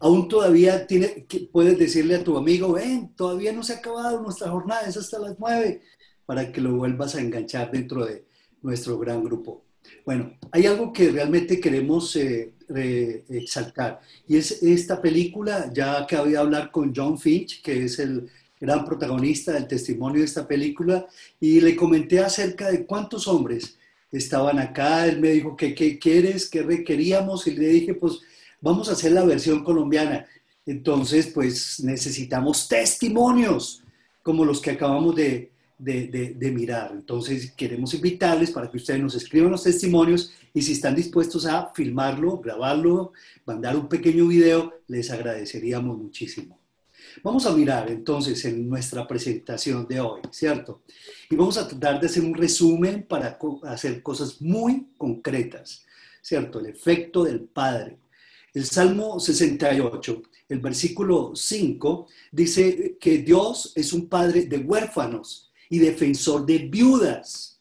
aún todavía tiene, puedes decirle a tu amigo, ven, todavía no se ha acabado nuestra jornada, es hasta las nueve, para que lo vuelvas a enganchar dentro de nuestro gran grupo. Bueno, hay algo que realmente queremos eh, exaltar y es esta película, ya que había hablar con John Finch, que es el gran protagonista del testimonio de esta película, y le comenté acerca de cuántos hombres estaban acá, él me dijo que qué quieres, qué requeríamos, y le dije, pues vamos a hacer la versión colombiana. Entonces, pues necesitamos testimonios como los que acabamos de, de, mirar. Entonces, queremos invitarles para que ustedes nos escriban los testimonios y si están dispuestos a filmarlo, grabarlo, mandar un pequeño video, les agradeceríamos muchísimo. Vamos a mirar entonces en nuestra presentación de hoy, ¿cierto? Y vamos a tratar de hacer un resumen para hacer cosas muy concretas, ¿cierto? El efecto del Padre. El Salmo 68, el versículo 5, dice que Dios es un Padre de huérfanos y defensor de viudas.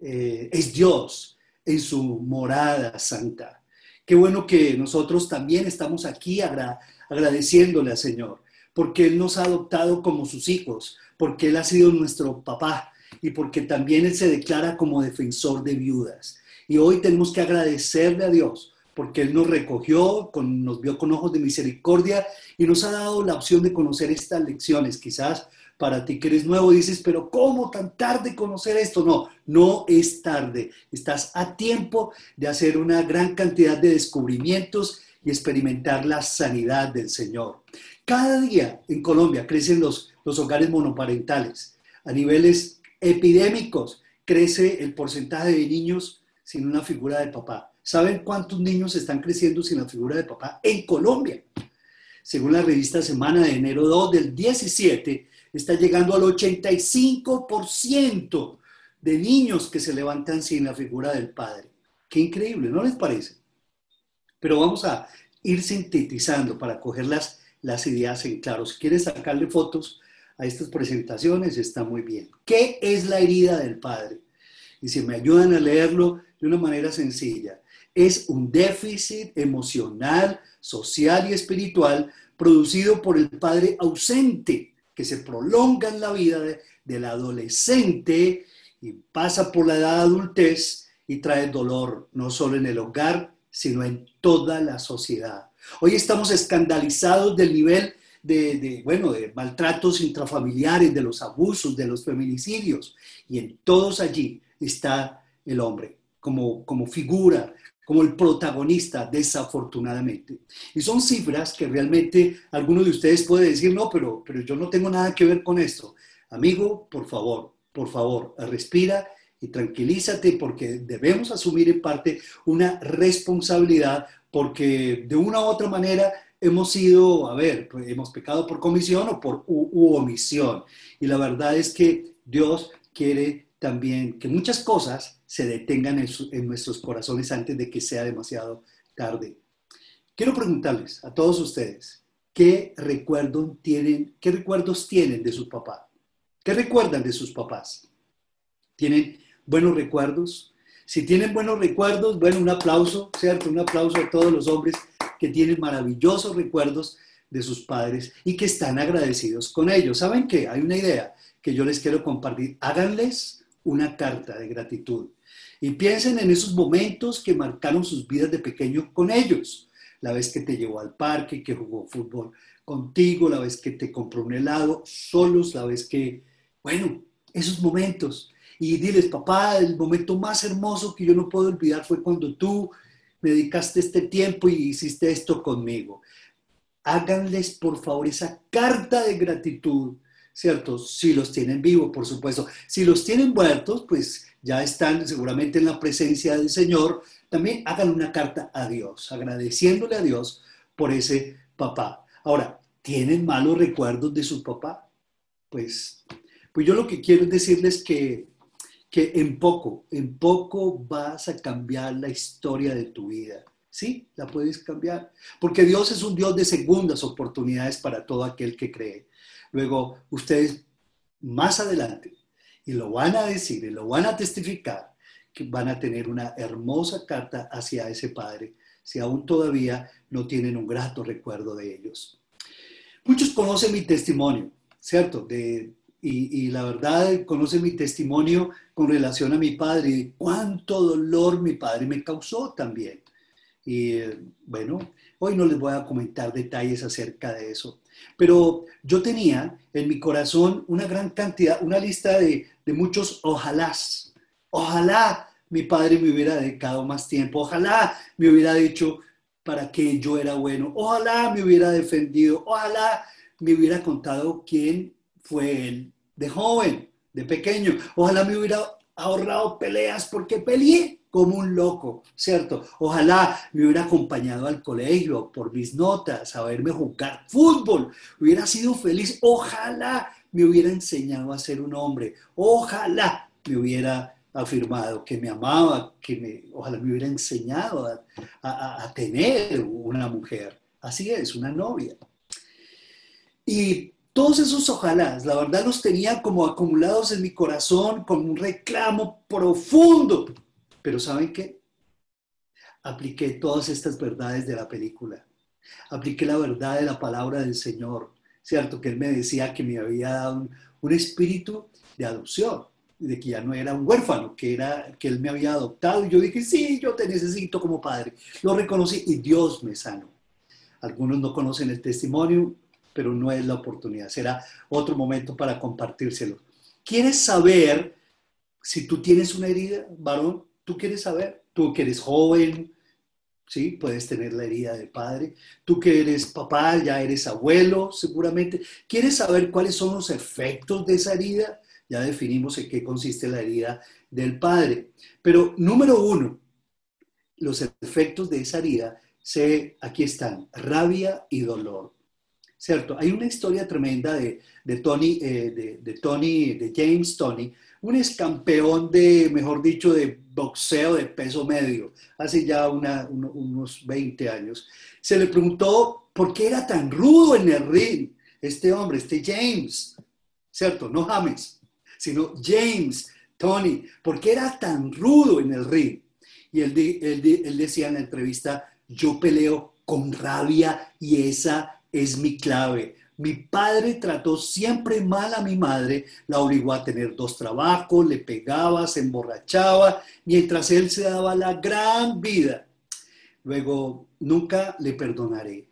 Eh, es Dios en su morada santa. Qué bueno que nosotros también estamos aquí agradeciéndole al Señor porque Él nos ha adoptado como sus hijos, porque Él ha sido nuestro papá y porque también Él se declara como defensor de viudas. Y hoy tenemos que agradecerle a Dios porque Él nos recogió, nos vio con ojos de misericordia y nos ha dado la opción de conocer estas lecciones. Quizás para ti que eres nuevo dices, pero ¿cómo tan tarde conocer esto? No, no es tarde. Estás a tiempo de hacer una gran cantidad de descubrimientos y experimentar la sanidad del Señor. Cada día en Colombia crecen los, los hogares monoparentales. A niveles epidémicos crece el porcentaje de niños sin una figura de papá. ¿Saben cuántos niños están creciendo sin la figura de papá en Colombia? Según la revista Semana de enero 2 del 17, está llegando al 85% de niños que se levantan sin la figura del padre. Qué increíble, ¿no les parece? Pero vamos a ir sintetizando para coger las las ideas en claro. Si quieres sacarle fotos a estas presentaciones, está muy bien. ¿Qué es la herida del padre? Y si me ayudan a leerlo de una manera sencilla, es un déficit emocional, social y espiritual producido por el padre ausente que se prolonga en la vida del adolescente y pasa por la edad adultez y trae dolor no solo en el hogar, sino en toda la sociedad. Hoy estamos escandalizados del nivel de, bueno, de maltratos intrafamiliares, de los abusos, de los feminicidios. Y en todos allí está el hombre como, como figura, como el protagonista, desafortunadamente. Y son cifras que realmente algunos de ustedes pueden decir, no, pero, pero yo no tengo nada que ver con esto. Amigo, por favor, por favor, respira y tranquilízate porque debemos asumir en parte una responsabilidad porque de una u otra manera hemos sido, a ver, pues, hemos pecado por comisión o por omisión. Y la verdad es que Dios quiere también que muchas cosas se detengan en, nuestros corazones antes de que sea demasiado tarde. Quiero preguntarles a todos ustedes, ¿qué, recuerdo tienen, ¿qué recuerdos tienen de su papá? ¿Qué recuerdan de sus papás? ¿Tienen buenos recuerdos? Si tienen buenos recuerdos, bueno, un aplauso, ¿cierto? Un aplauso a todos los hombres que tienen maravillosos recuerdos de sus padres y que están agradecidos con ellos. ¿Saben qué? Hay una idea que yo les quiero compartir. Háganles una carta de gratitud y piensen en esos momentos que marcaron sus vidas de pequeño con ellos. La vez que te llevó al parque, que jugó fútbol contigo, la vez que te compró un helado solos, la vez que, bueno, esos momentos y diles, papá, el momento más hermoso que yo no puedo olvidar fue cuando tú me dedicaste este tiempo y hiciste esto conmigo. Háganles, por favor, esa carta de gratitud, ¿cierto? Si los tienen vivos, por supuesto. Si los tienen muertos, pues ya están seguramente en la presencia del Señor. También hagan una carta a Dios, agradeciéndole a Dios por ese papá. Ahora, ¿tienen malos recuerdos de su papá? Pues, pues yo lo que quiero es decirles que que en poco, en poco vas a cambiar la historia de tu vida. Sí, la puedes cambiar. Porque Dios es un Dios de segundas oportunidades para todo aquel que cree. Luego, ustedes más adelante, y lo van a decir, y lo van a testificar, que van a tener una hermosa carta hacia ese Padre si aún todavía no tienen un grato recuerdo de ellos. Muchos conocen mi testimonio, ¿cierto? De, y, la verdad conocen mi testimonio con relación a mi padre y cuánto dolor mi padre me causó también. Y bueno, hoy no les voy a comentar detalles acerca de eso, pero yo tenía en mi corazón una gran cantidad, una lista de, de muchos ojalás. Ojalá mi padre me hubiera dedicado más tiempo, ojalá me hubiera dicho para qué yo era bueno, ojalá me hubiera defendido, ojalá me hubiera contado quién fue él de joven, de pequeño, ojalá me hubiera ahorrado peleas porque peleé como un loco, ¿cierto? Ojalá me hubiera acompañado al colegio por mis notas, a verme jugar fútbol, hubiera sido feliz, ojalá me hubiera enseñado a ser un hombre, ojalá me hubiera afirmado que me amaba, que me, ojalá me hubiera enseñado a, a tener una mujer. Así es, una novia. Y todos esos ojalá, la verdad los tenía como acumulados en mi corazón con un reclamo profundo. Pero ¿saben qué? Apliqué todas estas verdades de la película. Apliqué la verdad de la palabra del Señor, ¿cierto? Que Él me decía que me había dado un, espíritu de adopción, de que ya no era un huérfano, que, era, que Él me había adoptado. Y yo dije, sí, yo te necesito como padre. Lo reconocí y Dios me sanó. Algunos no conocen el testimonio, pero no es la oportunidad. Será otro momento para compartírselo. ¿Quieres saber si tú tienes una herida, varón? Tú quieres saber, tú que eres joven, ¿sí? Puedes tener la herida de padre. Tú que eres papá, ya eres abuelo, seguramente. ¿Quieres saber cuáles son los efectos de esa herida? Ya definimos en qué consiste la herida del padre. Pero número uno, los efectos de esa herida, se, aquí están, rabia y dolor. ¿Cierto? Hay una historia tremenda de, Tony, eh, de, de, Tony, de James Tony, un ex campeón de, mejor dicho, de boxeo de peso medio, hace ya unos 20 años. Se le preguntó por qué era tan rudo en el ring este hombre, este James, ¿cierto? No James, sino James, Tony, ¿por qué era tan rudo en el ring? Y él, él decía en la entrevista, yo peleo con rabia y esa es mi clave. Mi padre trató siempre mal a mi madre, la obligó a tener dos trabajos, le pegaba, se emborrachaba, mientras él se daba la gran vida. Luego, nunca le perdonaré.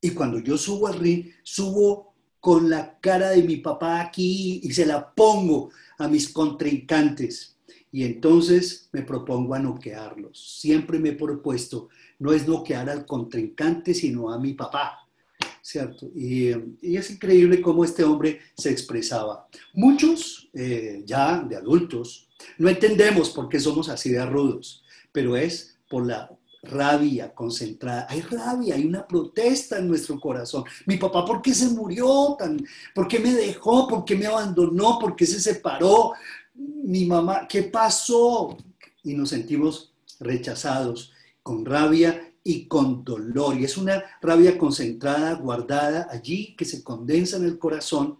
Y cuando yo subo al ring, subo con la cara de mi papá aquí y se la pongo a mis contrincantes. Y entonces me propongo a noquearlos. Siempre me he propuesto, no es noquear al contrincante, sino a mi papá ¿cierto? Y, es increíble cómo este hombre se expresaba. Muchos, eh, ya de adultos, no entendemos por qué somos así de rudos, pero es por la rabia concentrada. Hay rabia, hay una protesta en nuestro corazón. Mi papá, ¿por qué se murió? Tan, ¿Por qué me dejó? ¿Por qué me abandonó? ¿Por qué se separó? Mi mamá, ¿qué pasó? Y nos sentimos rechazados, con rabia y con dolor. Y es una rabia concentrada, guardada allí, que se condensa en el corazón.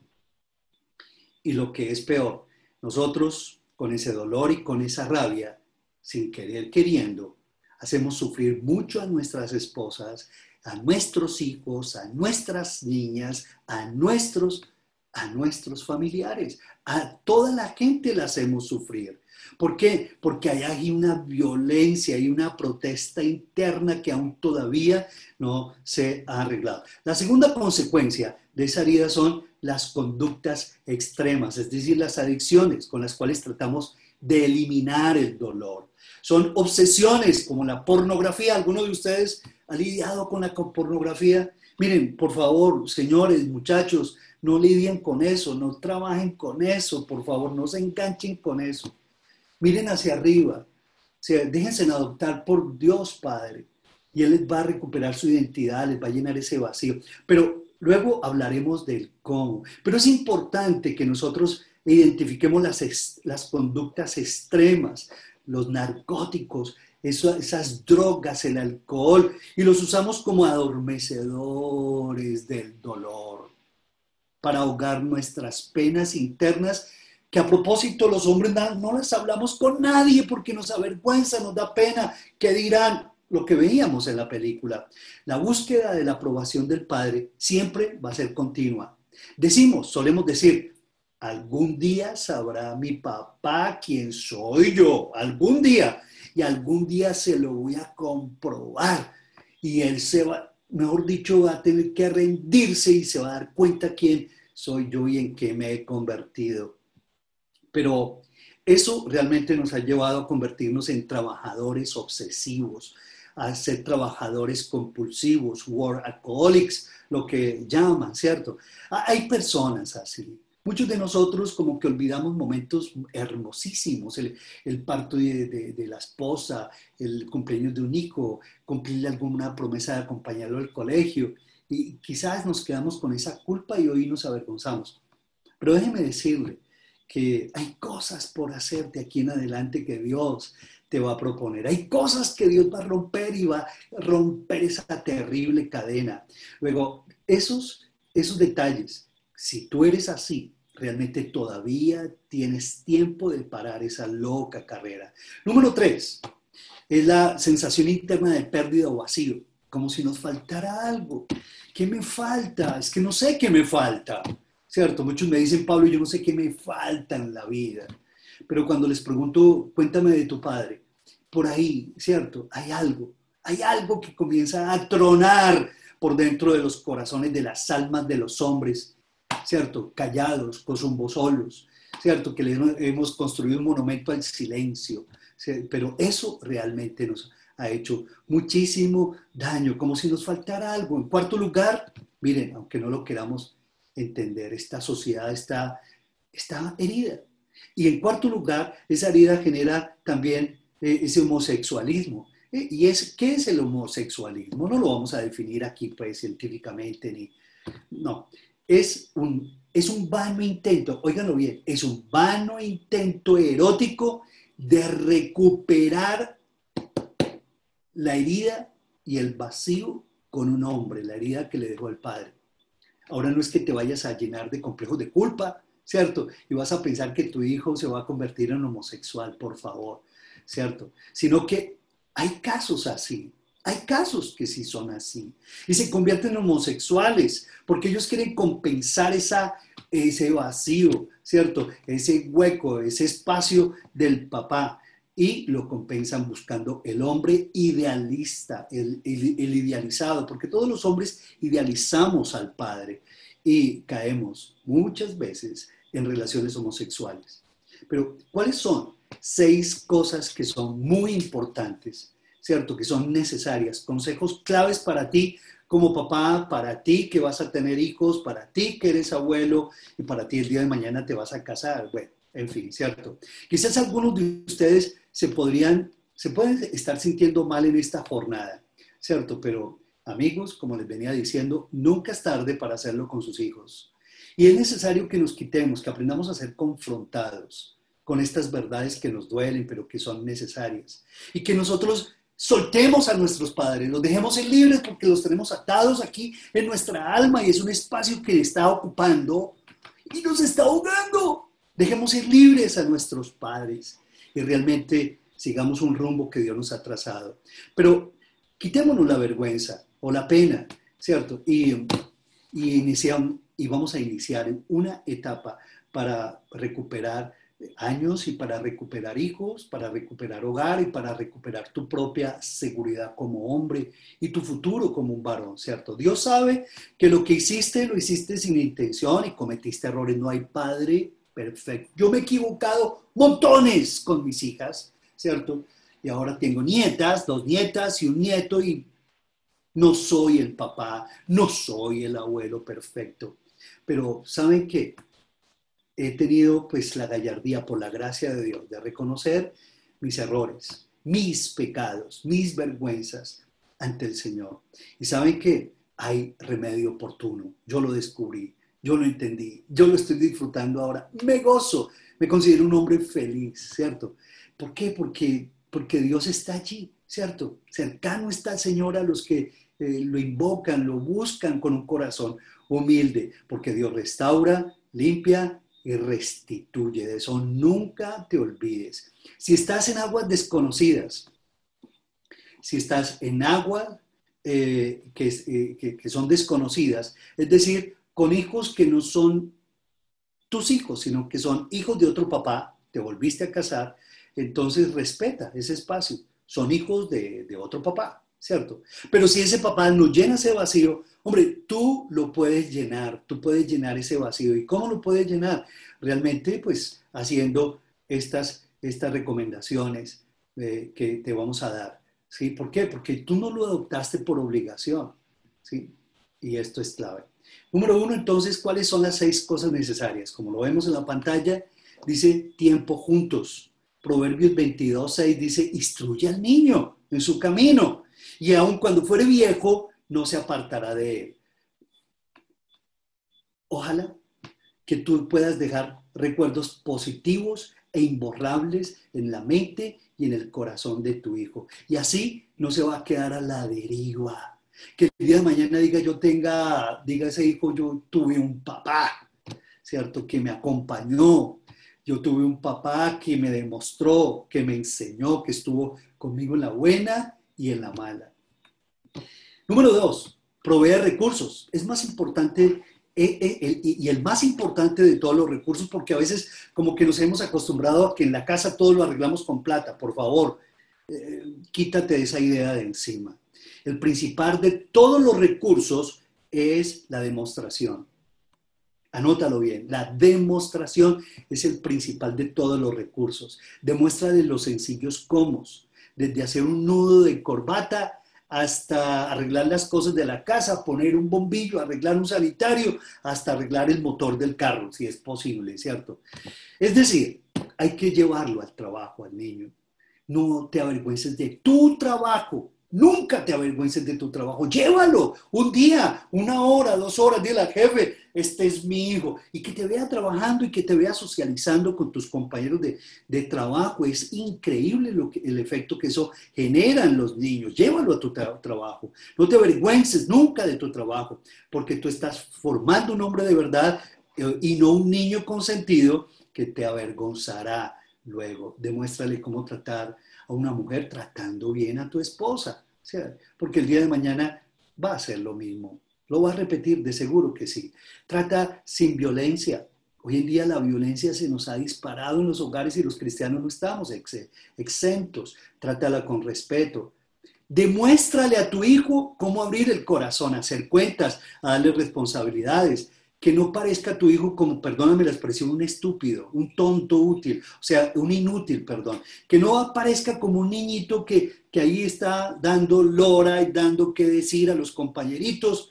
Y lo que es peor, nosotros con ese dolor y con esa rabia, sin querer queriendo, hacemos sufrir mucho a nuestras esposas, a nuestros hijos, a nuestras niñas, a nuestros, a nuestros familiares, a toda la gente la hacemos sufrir. ¿Por qué? Porque hay una violencia y una protesta interna que aún todavía no se ha arreglado. La segunda consecuencia de esa herida son las conductas extremas, es decir, las adicciones con las cuales tratamos de eliminar el dolor. Son obsesiones como la pornografía. ¿Alguno de ustedes ha lidiado con la pornografía? Miren, por favor, señores, muchachos, no lidien con eso, no trabajen con eso, por favor, no se enganchen con eso miren hacia arriba, déjense adoptar por Dios Padre y Él les va a recuperar su identidad, les va a llenar ese vacío. Pero luego hablaremos del cómo. Pero es importante que nosotros identifiquemos las conductas extremas, los narcóticos, esas drogas, el alcohol, y los usamos como adormecedores del dolor para ahogar nuestras penas internas que a propósito los hombres no, les hablamos con nadie porque nos avergüenza, nos da pena, que dirán, lo que veíamos en la película. La búsqueda de la aprobación del Padre siempre va a ser continua. Decimos, solemos decir, algún día sabrá mi papá quién soy yo, algún día, y algún día se lo voy a comprobar. Y él se va, mejor dicho, va a tener que rendirse y se va a dar cuenta quién soy yo y en qué me he convertido. Pero eso realmente nos ha llevado a convertirnos en trabajadores obsesivos, a ser trabajadores compulsivos, workaholics, lo que llaman, ¿cierto? Hay personas así. Muchos de nosotros como que olvidamos momentos hermosísimos, el, parto de, de, la esposa, el cumpleaños de un hijo, cumplir alguna promesa de acompañarlo al colegio, y quizás nos quedamos con esa culpa y hoy nos avergonzamos. Pero déjeme decirle que hay cosas por hacer de aquí en adelante que Dios te va a proponer. Hay cosas que Dios va a romper y va a romper esa terrible cadena. Luego, esos, esos detalles, si tú eres así, realmente todavía tienes tiempo de parar esa loca carrera. Número tres, es la sensación interna de pérdida o vacío, como si nos faltara algo. ¿Qué me falta? Es que no sé qué me falta. ¿Cierto? Muchos me dicen, Pablo, yo no sé qué me falta en la vida. Pero cuando les pregunto, cuéntame de tu padre, por ahí, ¿cierto? Hay algo, hay algo que comienza a tronar por dentro de los corazones de las almas de los hombres, ¿cierto? Callados, cosumbosolos, ¿cierto? Que le hemos construido un monumento al silencio, pero eso realmente nos ha hecho muchísimo daño, como si nos faltara algo. En cuarto lugar, miren, aunque no lo queramos entender, esta sociedad está, está herida. Y en cuarto lugar, esa herida genera también eh, ese homosexualismo. Eh, ¿Y es, qué es el homosexualismo? No lo vamos a definir aquí pues, científicamente, ni, no. Es un, es un vano intento, óiganlo bien, es un vano intento erótico de recuperar la herida y el vacío con un hombre, la herida que le dejó el padre. Ahora no es que te vayas a llenar de complejos de culpa, ¿cierto? Y vas a pensar que tu hijo se va a convertir en homosexual, por favor, ¿cierto? Sino que hay casos así, hay casos que sí son así y se convierten en homosexuales porque ellos quieren compensar esa, ese vacío, ¿cierto? Ese hueco, ese espacio del papá y lo compensan buscando el hombre idealista, el, idealizado, porque todos los hombres idealizamos al Padre y caemos muchas veces en relaciones homosexuales. Pero, ¿cuáles son seis cosas que son muy importantes, cierto? Que son necesarias, consejos claves para ti como papá, para ti que vas a tener hijos, para ti que eres abuelo y para ti el día de mañana te vas a casar. Bueno, en fin, ¿cierto? Quizás algunos de ustedes se podrían, se pueden estar sintiendo mal en esta jornada, ¿cierto? Pero amigos, como les venía diciendo, nunca es tarde para hacerlo con sus hijos. Y es necesario que nos quitemos, que aprendamos a ser confrontados con estas verdades que nos duelen, pero que son necesarias. Y que nosotros soltemos a nuestros padres, los dejemos en libres porque los tenemos atados aquí en nuestra alma y es un espacio que está ocupando y nos está ahogando. Dejemos ir libres a nuestros padres y realmente sigamos un rumbo que Dios nos ha trazado. Pero quitémonos la vergüenza o la pena, ¿cierto? Y, y, y vamos a iniciar una etapa para recuperar años y para recuperar hijos, para recuperar hogar y para recuperar tu propia seguridad como hombre y tu futuro como un varón, ¿cierto? Dios sabe que lo que hiciste lo hiciste sin intención y cometiste errores. No hay padre perfecto. Yo me he equivocado montones con mis hijas, ¿cierto? Y ahora tengo nietas, dos nietas y un nieto y no soy el papá, no soy el abuelo perfecto. Pero ¿saben qué? He tenido pues la gallardía por la gracia de Dios de reconocer mis errores, mis pecados, mis vergüenzas ante el Señor. Y saben que hay remedio oportuno. Yo lo descubrí yo lo entendí, yo lo estoy disfrutando ahora, me gozo, me considero un hombre feliz, ¿cierto? ¿Por qué? Porque, porque Dios está allí, ¿cierto? Cercano está el Señor a los que eh, lo invocan, lo buscan con un corazón humilde, porque Dios restaura, limpia y restituye. De eso nunca te olvides. Si estás en aguas desconocidas, si estás en agua eh, eh, que, que son desconocidas, es decir, con hijos que no son tus hijos, sino que son hijos de otro papá, te volviste a casar, entonces respeta ese espacio. Son hijos de, otro papá, ¿cierto? Pero si ese papá no llena ese vacío, hombre, tú lo puedes llenar, tú puedes llenar ese vacío. ¿Y cómo lo puedes llenar? Realmente, pues haciendo estas, estas recomendaciones eh, que te vamos a dar. ¿Sí? ¿Por qué? Porque tú no lo adoptaste por obligación. ¿sí? Y esto es clave. Número uno, entonces, ¿cuáles son las seis cosas necesarias? Como lo vemos en la pantalla, dice tiempo juntos. Proverbios 22, 6 dice, instruye al niño en su camino y aun cuando fuere viejo, no se apartará de él. Ojalá que tú puedas dejar recuerdos positivos e imborrables en la mente y en el corazón de tu hijo. Y así no se va a quedar a la deriva que el día de mañana diga yo tenga, diga ese hijo, yo tuve un papá, ¿cierto? Que me acompañó. Yo tuve un papá que me demostró, que me enseñó, que estuvo conmigo en la buena y en la mala. Número dos, provee recursos. Es más importante eh, eh, y el más importante de todos los recursos, porque a veces como que nos hemos acostumbrado a que en la casa todo lo arreglamos con plata. Por favor, eh, quítate esa idea de encima. El principal de todos los recursos es la demostración. Anótalo bien, la demostración es el principal de todos los recursos. Demuestra de los sencillos cómo, desde hacer un nudo de corbata hasta arreglar las cosas de la casa, poner un bombillo, arreglar un sanitario, hasta arreglar el motor del carro, si es posible, ¿cierto? Es decir, hay que llevarlo al trabajo al niño. No te avergüences de tu trabajo. Nunca te avergüences de tu trabajo. Llévalo un día, una hora, dos horas. Dile al jefe, este es mi hijo. Y que te vea trabajando y que te vea socializando con tus compañeros de, trabajo. Es increíble lo que, el efecto que eso genera en los niños. Llévalo a tu trabajo. No te avergüences nunca de tu trabajo, porque tú estás formando un hombre de verdad eh, y no un niño consentido que te avergonzará luego. Demuéstrale cómo tratar a una mujer tratando bien a tu esposa. porque el día de mañana va a ser lo mismo. Lo va a repetir, de seguro que sí. Trata sin violencia. Hoy en día la violencia se nos ha disparado en los hogares y los cristianos no estamos exentos. Trátala con respeto. Demuéstrale a tu hijo cómo abrir el corazón, hacer cuentas, a darle responsabilidades que no parezca tu hijo como, perdóname la expresión, un estúpido, un tonto útil, o sea, un inútil, perdón. Que no aparezca como un niñito que, que ahí está dando lora y dando que decir a los compañeritos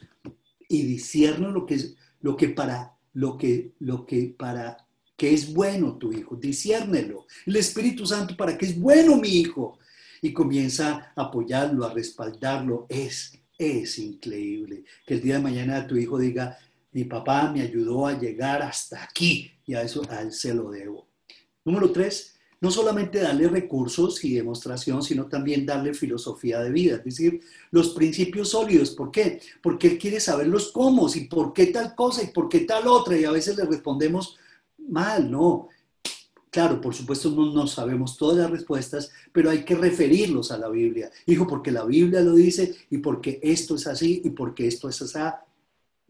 y discierno lo que, es, lo que para, lo que, lo que para que es bueno tu hijo, disciérnelo. El Espíritu Santo para que es bueno mi hijo. Y comienza a apoyarlo, a respaldarlo. Es, es increíble. Que el día de mañana tu hijo diga, mi papá me ayudó a llegar hasta aquí y a eso a él se lo debo. Número tres, no solamente darle recursos y demostración, sino también darle filosofía de vida, es decir, los principios sólidos. ¿Por qué? Porque él quiere saber los cómo y por qué tal cosa y por qué tal otra y a veces le respondemos mal, ¿no? Claro, por supuesto no, no, sabemos todas las respuestas, pero hay que referirlos a la Biblia. Hijo, porque la Biblia lo dice y porque esto es así y porque esto es así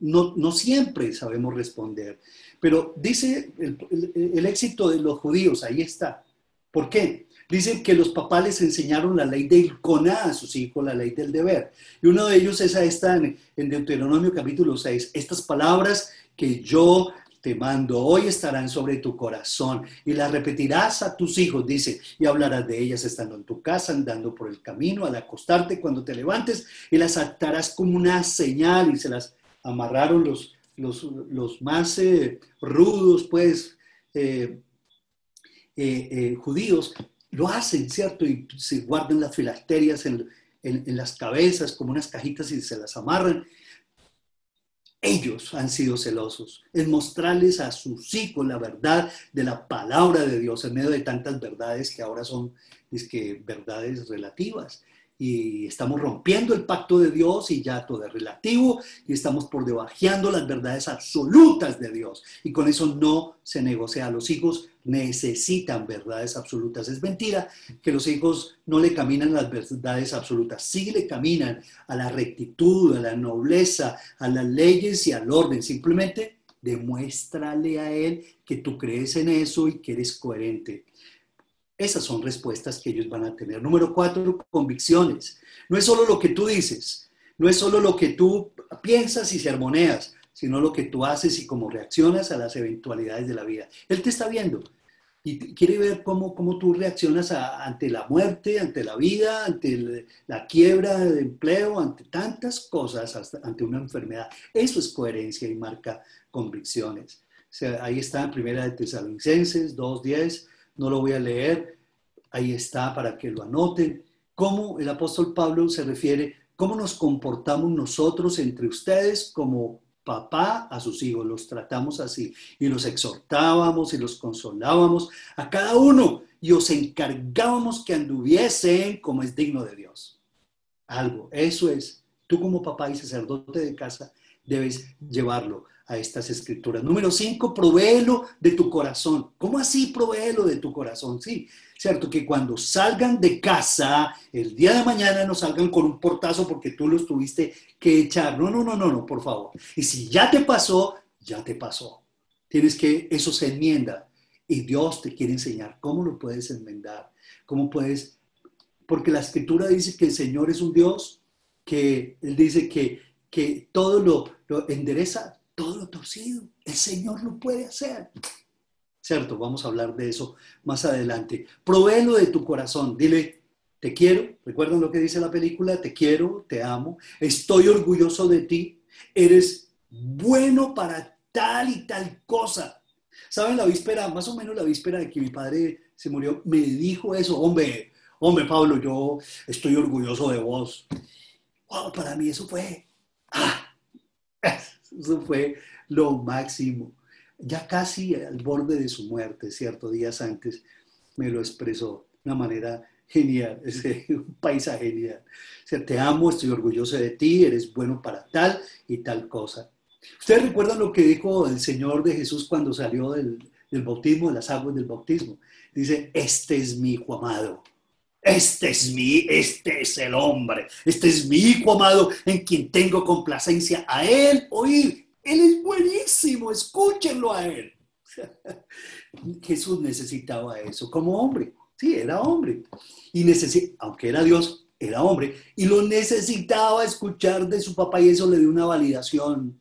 no, siempre sabemos responder. Pero dice el, éxito de los judíos, ahí está. ¿Por qué? Dicen que los papás les enseñaron la ley del coná a sus hijos, la ley del deber. Y uno de ellos es esta en Deuteronomio capítulo 6. Estas palabras que yo te mando hoy estarán sobre tu corazón y las repetirás a tus hijos, dice, y hablarás de ellas estando en tu casa, andando por el camino, al acostarte, cuando te levantes, y las atarás como una señal y se las amarraron los, los, más eh, rudos, pues, eh, eh, judíos, lo hacen, ¿cierto? Y se guardan las filasterias en, las cabezas como unas cajitas y se las amarran. Ellos han sido celosos en mostrarles a sus hijos la verdad de la palabra de Dios en medio de tantas verdades que ahora son es que, verdades relativas y estamos rompiendo el pacto de Dios y ya todo es relativo y estamos por debajeando las verdades absolutas de Dios. Y con eso no se negocia. Los hijos necesitan verdades absolutas. Es mentira que los hijos no le caminan las verdades absolutas, sí le caminan a la rectitud, a la nobleza, a las leyes y al orden. Simplemente demuéstrale a él que tú crees en eso y que eres coherente. Esas son respuestas que ellos van a tener. Número cuatro, convicciones. No es solo lo que tú dices, no es solo lo que tú piensas y se armoneas, sino lo que tú haces y cómo reaccionas a las eventualidades de la vida. Él te está viendo y quiere ver cómo, cómo tú reaccionas ante la muerte, ante la vida, ante la quiebra de empleo, ante tantas cosas, ante una enfermedad. Eso es coherencia y marca convicciones. ahí está en Primera de Tesalonicenses 2.10 no lo voy a leer, ahí está para que lo anoten, cómo el apóstol Pablo se refiere, cómo nos comportamos nosotros entre ustedes como papá a sus hijos, los tratamos así y los exhortábamos y los consolábamos a cada uno y os encargábamos que anduviesen como es digno de Dios. Algo, eso es, tú como papá y sacerdote de casa debes llevarlo a estas escrituras. Número cinco, provéelo de tu corazón. ¿Cómo así provéelo de tu corazón? Sí, cierto que cuando salgan de casa el día de mañana no salgan con un portazo porque tú los tuviste que echar. No, no, no, no, no, por favor. Y si ya te pasó, ya te pasó. Tienes que, eso se enmienda. Y Dios te quiere enseñar cómo lo puedes enmendar, cómo puedes, porque la escritura dice que el Señor es un Dios que Él dice que, que todo lo, lo endereza todo lo torcido. El Señor lo puede hacer. ¿Cierto? Vamos a hablar de eso más adelante. Provéelo de tu corazón. Dile, te quiero. ¿Recuerdan lo que dice la película? Te quiero, te amo. Estoy orgulloso de ti. Eres bueno para tal y tal cosa. ¿Saben? La víspera, más o menos la víspera de que mi padre se murió, me dijo eso. Hombre, hombre, Pablo, yo estoy orgulloso de vos. Wow, para mí eso fue... Ah, eso fue lo máximo. Ya casi al borde de su muerte, cierto, días antes, me lo expresó de una manera genial, es un paisaje genial. O sea, te amo, estoy orgulloso de ti, eres bueno para tal y tal cosa. ¿Ustedes recuerdan lo que dijo el Señor de Jesús cuando salió del, del bautismo, de las aguas del bautismo? Dice, este es mi hijo amado, este es mi, este es el hombre, este es mi hijo amado en quien tengo complacencia a él oír. Él es buenísimo, escúchenlo a él. Jesús necesitaba eso como hombre. Sí, era hombre. Y necesitaba, aunque era Dios, era hombre. Y lo necesitaba escuchar de su papá y eso le dio una validación.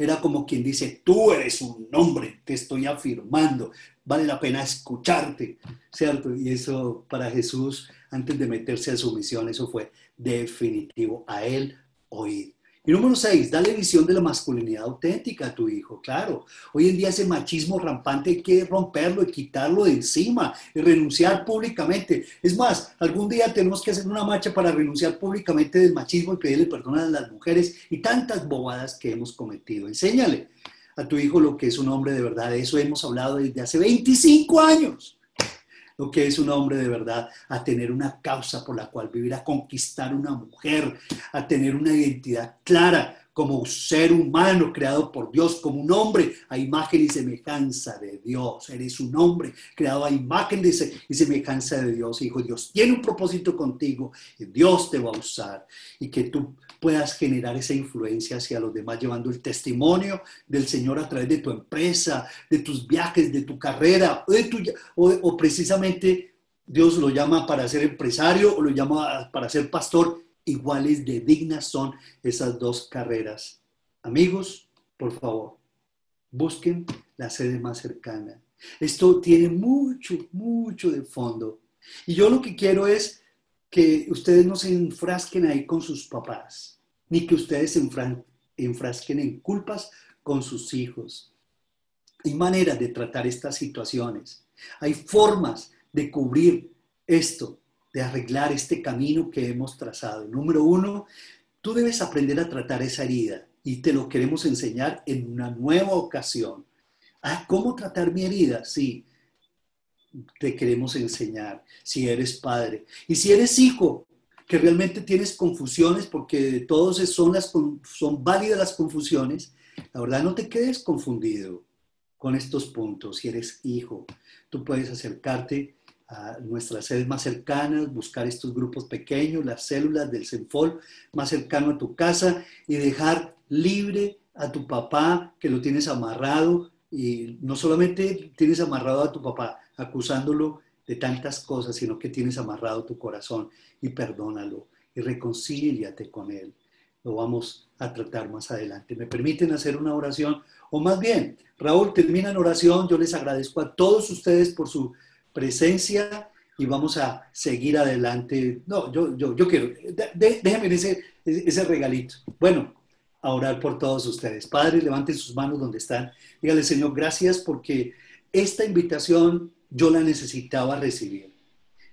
Era como quien dice, tú eres un hombre, te estoy afirmando, vale la pena escucharte, ¿cierto? Y eso para Jesús antes de meterse a su misión, eso fue definitivo, a él oír. Y número seis, dale visión de la masculinidad auténtica a tu hijo, claro. Hoy en día ese machismo rampante hay que romperlo y quitarlo de encima y renunciar públicamente. Es más, algún día tenemos que hacer una marcha para renunciar públicamente del machismo y pedirle perdón a las mujeres y tantas bobadas que hemos cometido. Enséñale a tu hijo lo que es un hombre de verdad. Eso hemos hablado desde hace 25 años lo que es un hombre de verdad, a tener una causa por la cual vivir, a conquistar una mujer, a tener una identidad clara como ser humano creado por Dios, como un hombre a imagen y semejanza de Dios. Eres un hombre creado a imagen y semejanza de Dios, hijo. Dios tiene un propósito contigo y Dios te va a usar y que tú puedas generar esa influencia hacia los demás, llevando el testimonio del Señor a través de tu empresa, de tus viajes, de tu carrera, o, o, precisamente Dios lo llama para ser empresario o lo llama para ser pastor. Iguales de dignas son esas dos carreras. Amigos, por favor, busquen la sede más cercana. Esto tiene mucho, mucho de fondo. Y yo lo que quiero es que ustedes no se enfrasquen ahí con sus papás, ni que ustedes se enfrasquen en culpas con sus hijos. Hay maneras de tratar estas situaciones. Hay formas de cubrir esto, de arreglar este camino que hemos trazado. Número uno, tú debes aprender a tratar esa herida y te lo queremos enseñar en una nueva ocasión. Ah, ¿cómo tratar mi herida? Sí, te queremos enseñar si eres padre. Y si eres hijo, que realmente tienes confusiones, porque todos son, las, son válidas las confusiones, la verdad no te quedes confundido con estos puntos. Si eres hijo, tú puedes acercarte a nuestras sedes más cercanas, buscar estos grupos pequeños, las células del CENFOL más cercano a tu casa y dejar libre a tu papá que lo tienes amarrado y no solamente tienes amarrado a tu papá acusándolo de tantas cosas, sino que tienes amarrado tu corazón y perdónalo y reconcíliate con él. Lo vamos a tratar más adelante. ¿Me permiten hacer una oración? O más bien, Raúl, termina en oración. Yo les agradezco a todos ustedes por su presencia y vamos a seguir adelante. No, yo, yo, yo quiero, déjenme ese, ese regalito. Bueno, a orar por todos ustedes. Padre, levanten sus manos donde están. Dígale, Señor, gracias porque esta invitación yo la necesitaba recibir.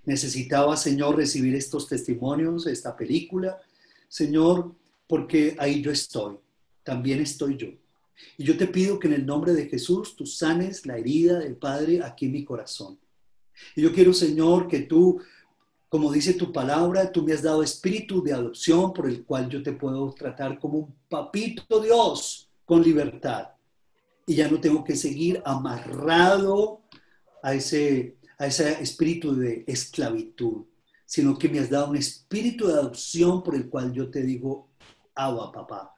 Necesitaba, Señor, recibir estos testimonios, esta película, Señor, porque ahí yo estoy, también estoy yo. Y yo te pido que en el nombre de Jesús tú sanes la herida del Padre aquí en mi corazón. Y yo quiero, Señor, que tú, como dice tu palabra, tú me has dado espíritu de adopción por el cual yo te puedo tratar como un papito Dios con libertad. Y ya no tengo que seguir amarrado a ese, a ese espíritu de esclavitud, sino que me has dado un espíritu de adopción por el cual yo te digo, agua, papá.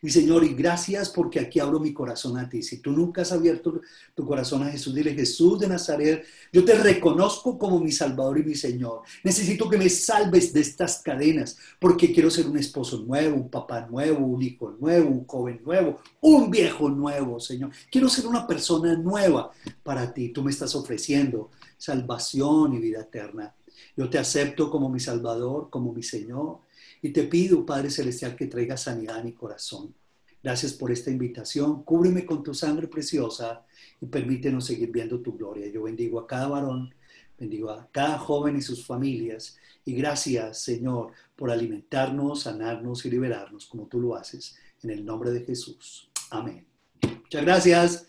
Y Señor, y gracias porque aquí abro mi corazón a ti. Si tú nunca has abierto tu corazón a Jesús, dile Jesús de Nazaret, yo te reconozco como mi Salvador y mi Señor. Necesito que me salves de estas cadenas porque quiero ser un esposo nuevo, un papá nuevo, un hijo nuevo, un joven nuevo, un viejo nuevo, Señor. Quiero ser una persona nueva para ti. Tú me estás ofreciendo salvación y vida eterna. Yo te acepto como mi Salvador, como mi Señor. Y te pido, Padre Celestial, que traiga sanidad a mi corazón. Gracias por esta invitación. Cúbreme con tu sangre preciosa y permítenos seguir viendo tu gloria. Yo bendigo a cada varón, bendigo a cada joven y sus familias. Y gracias, Señor, por alimentarnos, sanarnos y liberarnos como tú lo haces. En el nombre de Jesús. Amén. Muchas gracias.